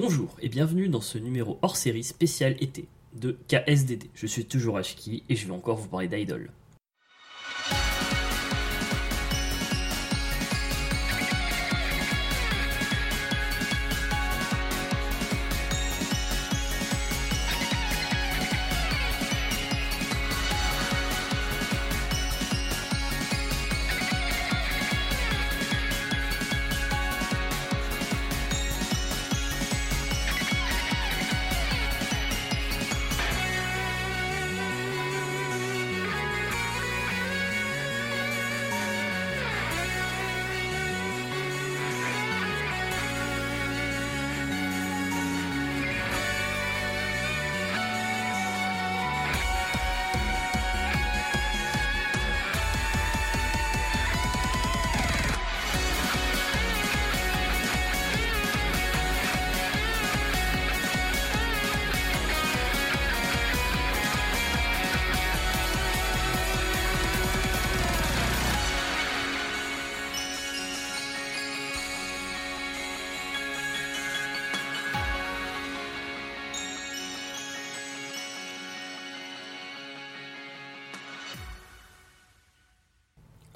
Bonjour et bienvenue dans ce numéro hors série spécial été de KSDD. Je suis toujours Ashki et je vais encore vous parler d'Idol.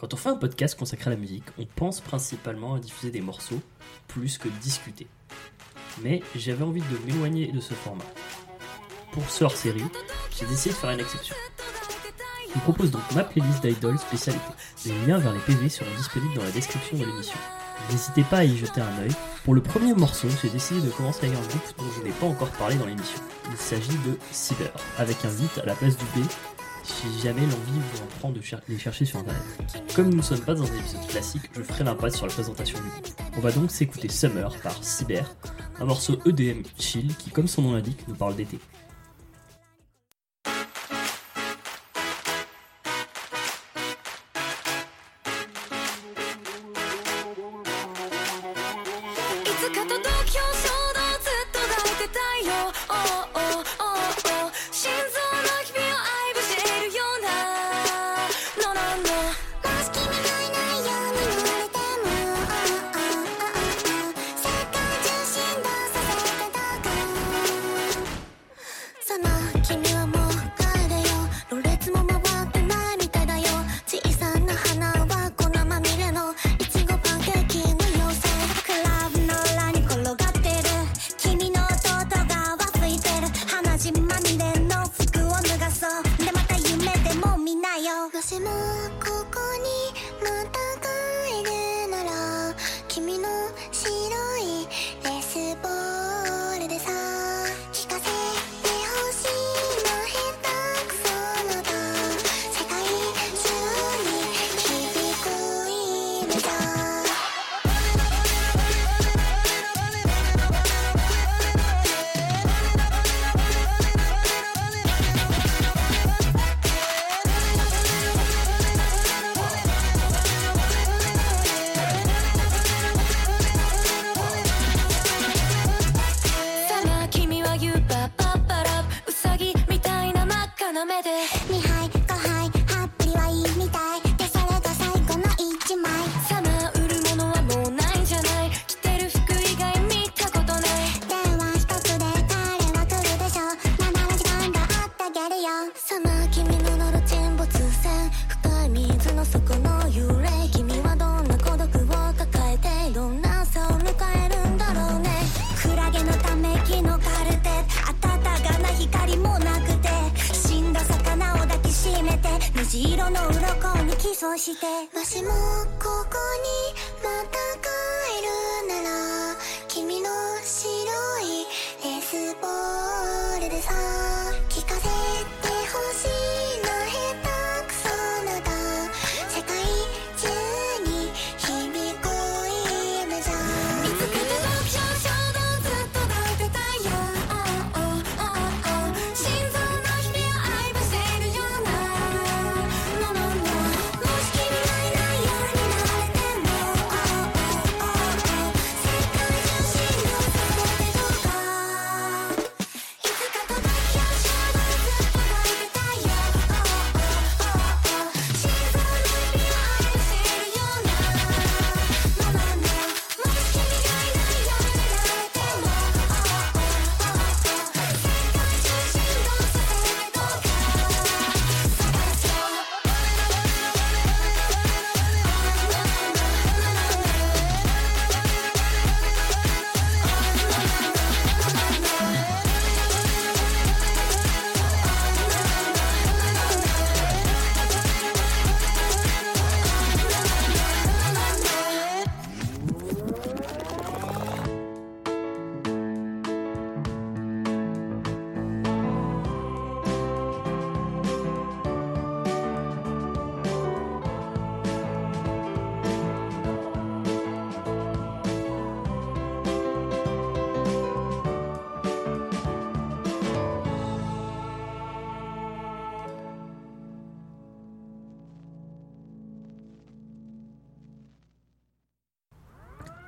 Quand on fait un podcast consacré à la musique, on pense principalement à diffuser des morceaux plus que discuter. Mais j'avais envie de m'éloigner de ce format. Pour ce hors-série, j'ai décidé de faire une exception. Je vous propose donc ma playlist d'Idol spécialité. Les liens vers les PV seront disponibles dans la description de l'émission. N'hésitez pas à y jeter un œil. Pour le premier morceau, j'ai décidé de commencer avec un groupe dont je n'ai pas encore parlé dans l'émission. Il s'agit de Cyber, avec un 8 à la place du B si jamais l'envie vous en prend de les chercher sur internet. Comme nous ne sommes pas dans un épisode classique, je ferai l'impasse sur la présentation du groupe. On va donc s'écouter Summer par Cyber, un morceau EDM chill qui, comme son nom l'indique, nous parle d'été.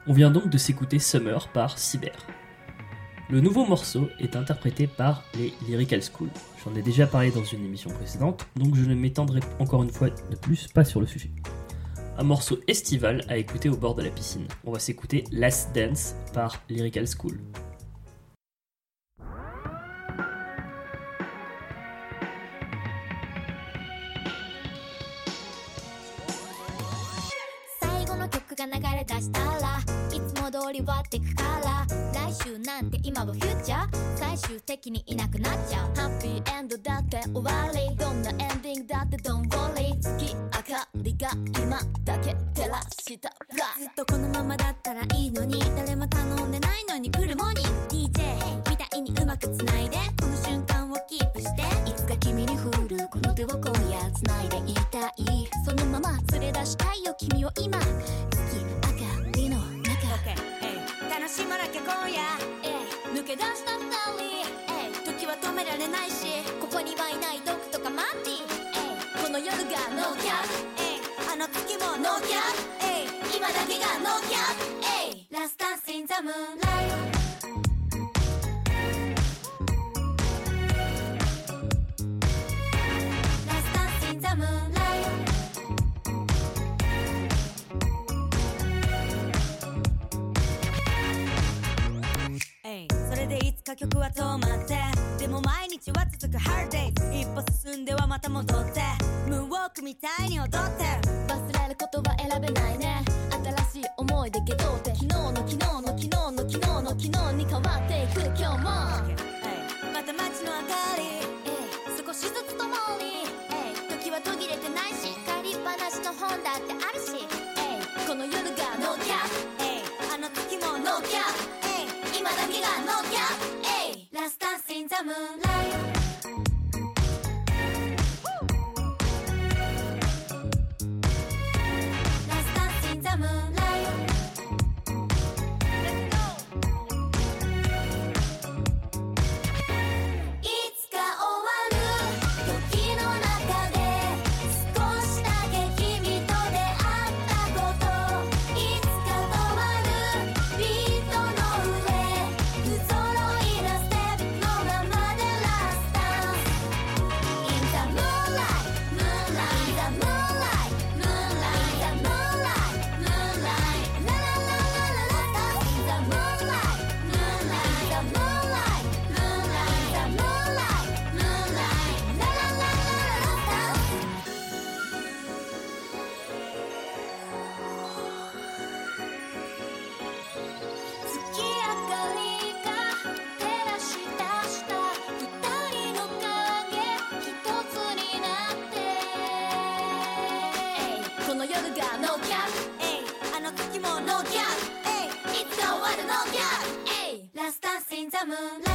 On vient donc de s'écouter Summer par Cyber. Le nouveau morceau est interprété par les Lyrical School. J'en ai déjà parlé dans une émission précédente, donc je ne m'étendrai encore une fois de plus pas sur le sujet. Un morceau estival à écouter au bord de la piscine. On va s'écouter Last Dance par Lyrical School. 今はフューチャー最終的にいなくなっちゃう。ハッピーエンドだって終わり。どんなエンディングだってドンボリ月明かりが今だけ照らしたずっとこのままだったらいいのに。誰も頼んでないのに来るモーニング DJ みたいにうまくつないで。この瞬間をキープして。いつか君に降るこの手を今夜つないでいたい。そのまま連れ出したいよ君を今。月明かりの中、okay. 楽しまなきゃ今夜れないしここにはいないドクとかマーティこの夜がノーキャッ。プあの月もノーキャッ。プ今だけがノーキャッ。プラスタンスインザムーン。歌曲は止まってでも毎日は続くハルデイ一歩進んではまた戻ってムーンウォークみたいに踊って。忘れることは選べないね。新しい思い出けどって昨日の昨日の昨日の昨日の昨日に変わっていく。今日も。また街の明かり。the moonlight. あの時もノーキャップえいつか終わるノーャップえいラスタンスインザムーン。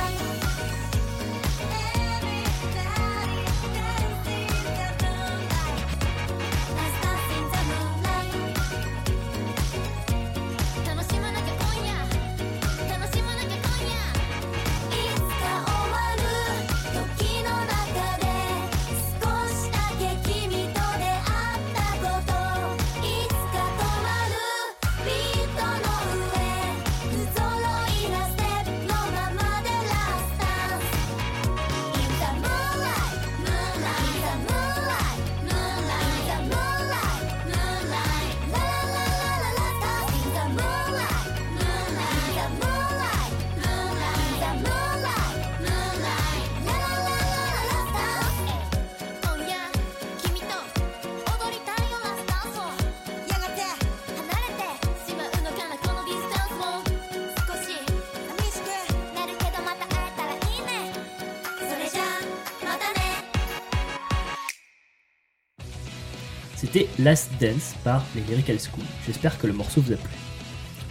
C'était Last Dance par les Lyrical School. J'espère que le morceau vous a plu.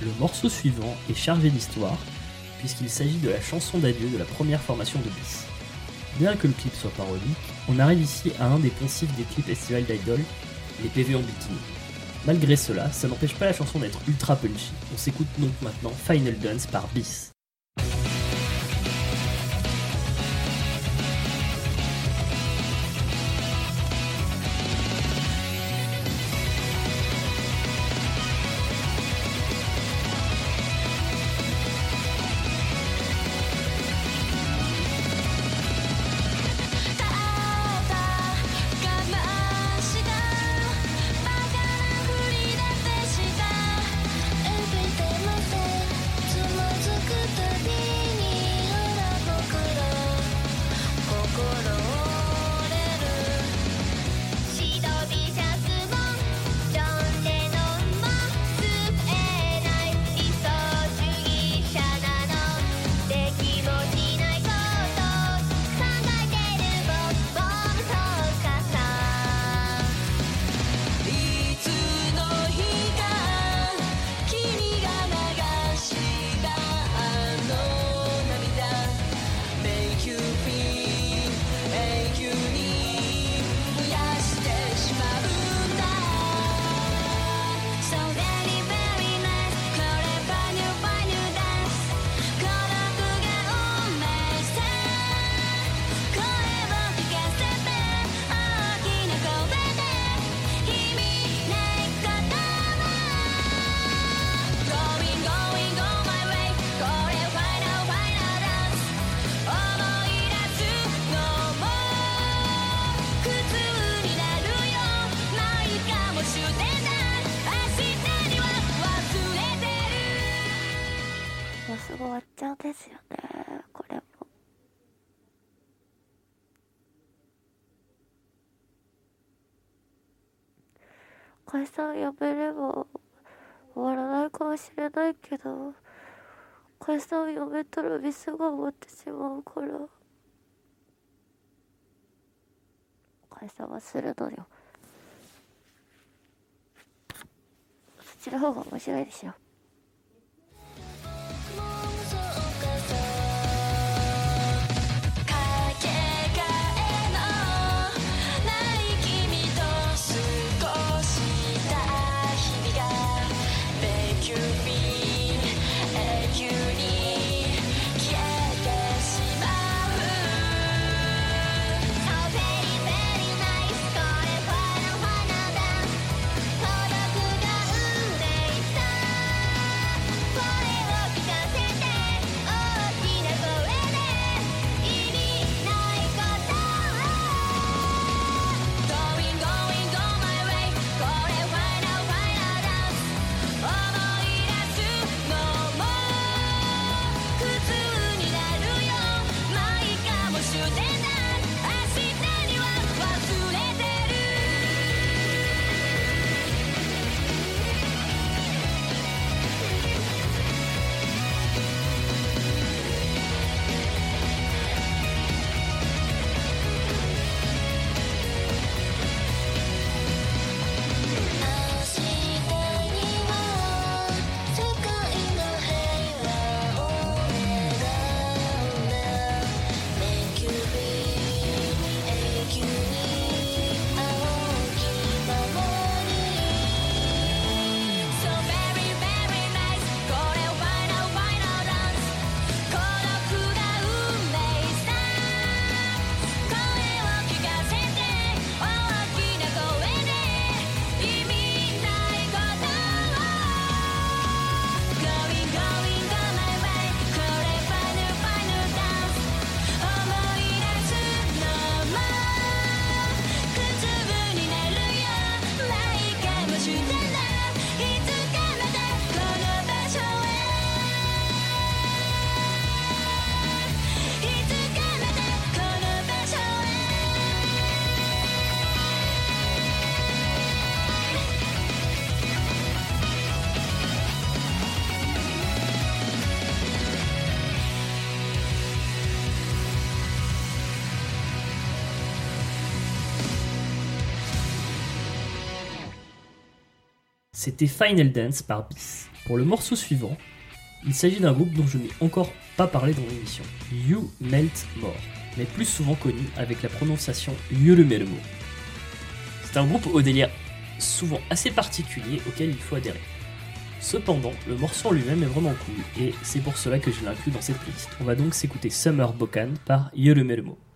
Le morceau suivant est chargé d'histoire, puisqu'il s'agit de la chanson d'adieu de la première formation de Bis. Bien que le clip soit parodique, on arrive ici à un des poncifs des clips estival d'Idol, les PV en bikini. Malgré cela, ça n'empêche pas la chanson d'être ultra punchy. On s'écoute donc maintenant Final Dance par Bis. 解散やめれば終わらないかもしれないけど解散をやめたらミスが終わってしまうから。解散はするのよ。そっちの方が面白いでしょ。C'était Final Dance par Bis. Pour le morceau suivant, il s'agit d'un groupe dont je n'ai encore pas parlé dans l'émission, You Melt More, mais plus souvent connu avec la prononciation Yulumelmo. C'est un groupe au délire souvent assez particulier auquel il faut adhérer. Cependant, le morceau en lui-même est vraiment cool et c'est pour cela que je l'inclus dans cette playlist. On va donc s'écouter Summer Bokan par Yulumelmo.「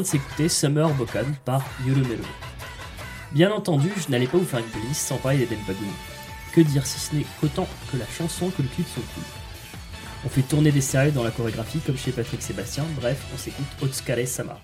de s'écouter Summer Bokan par Yolomelo. Bien entendu, je n'allais pas vous faire une playlist sans parler des Pagoon. Que dire si ce n'est qu'autant que la chanson que le clip sont cool. On fait tourner des sérieux dans la chorégraphie comme chez Patrick Sébastien, bref, on s'écoute Otskare Sama.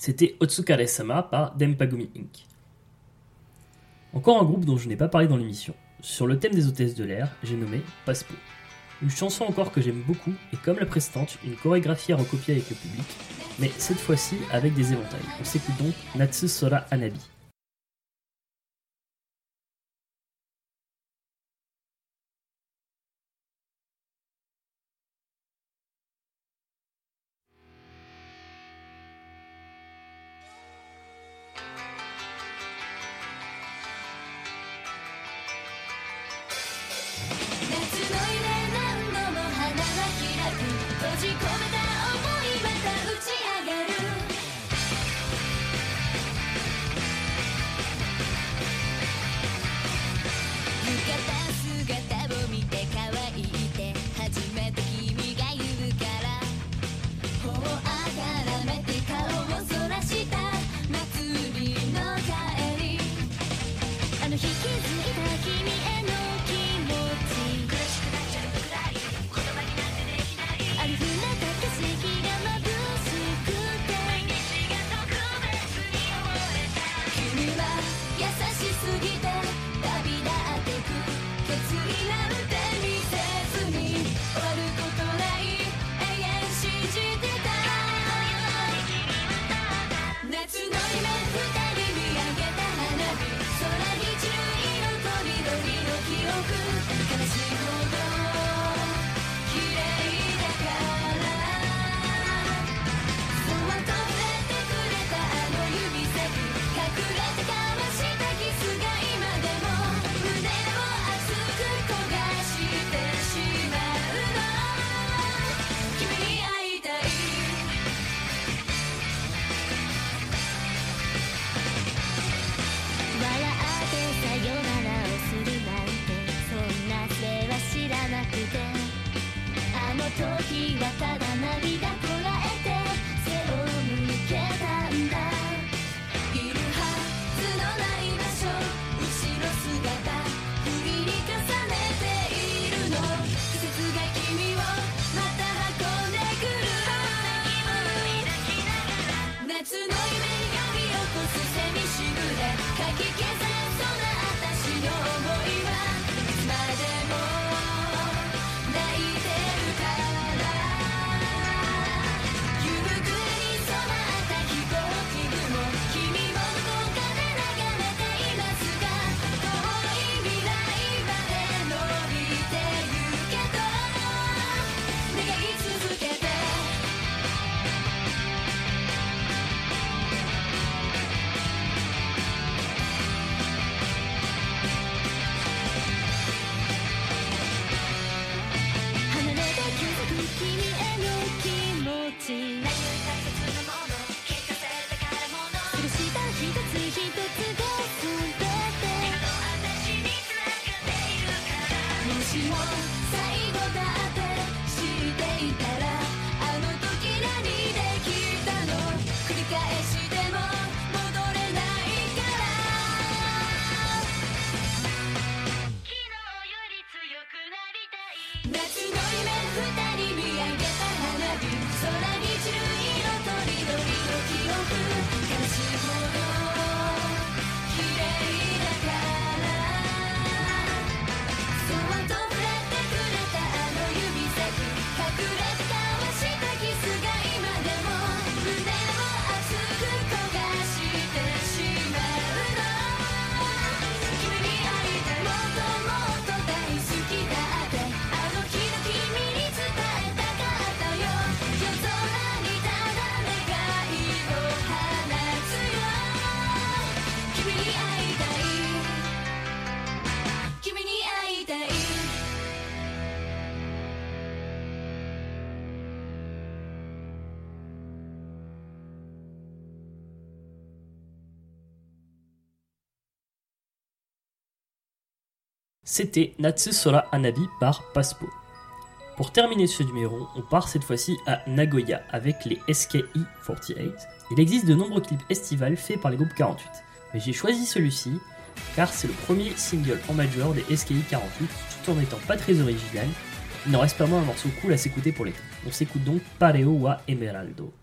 c'était Otsukare-sama par Dempagumi Inc. Encore un groupe dont je n'ai pas parlé dans l'émission. Sur le thème des hôtesses de l'air, j'ai nommé Passepo. Une chanson encore que j'aime beaucoup et comme la précédente, une chorégraphie à recopier avec le public, mais cette fois-ci avec des éventails. On s'écoute donc Natsu Sora Anabi. 時はただ涙 C'était Natsu Sora Anabi par Paspo. Pour terminer ce numéro, on part cette fois-ci à Nagoya avec les SKI48. Il existe de nombreux clips estivales faits par les groupes 48, mais j'ai choisi celui-ci car c'est le premier single en major des SKI48 tout en n'étant pas très original. Il n'en reste pas moins un morceau cool à s'écouter pour l'été. On s'écoute donc Pareo wa Emeraldo.「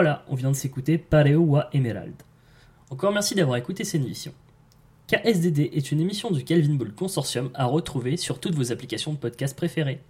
Voilà, on vient de s'écouter Pareo wa Emerald. Encore merci d'avoir écouté cette émission. KSDD est une émission du Calvin Ball Consortium à retrouver sur toutes vos applications de podcast préférées.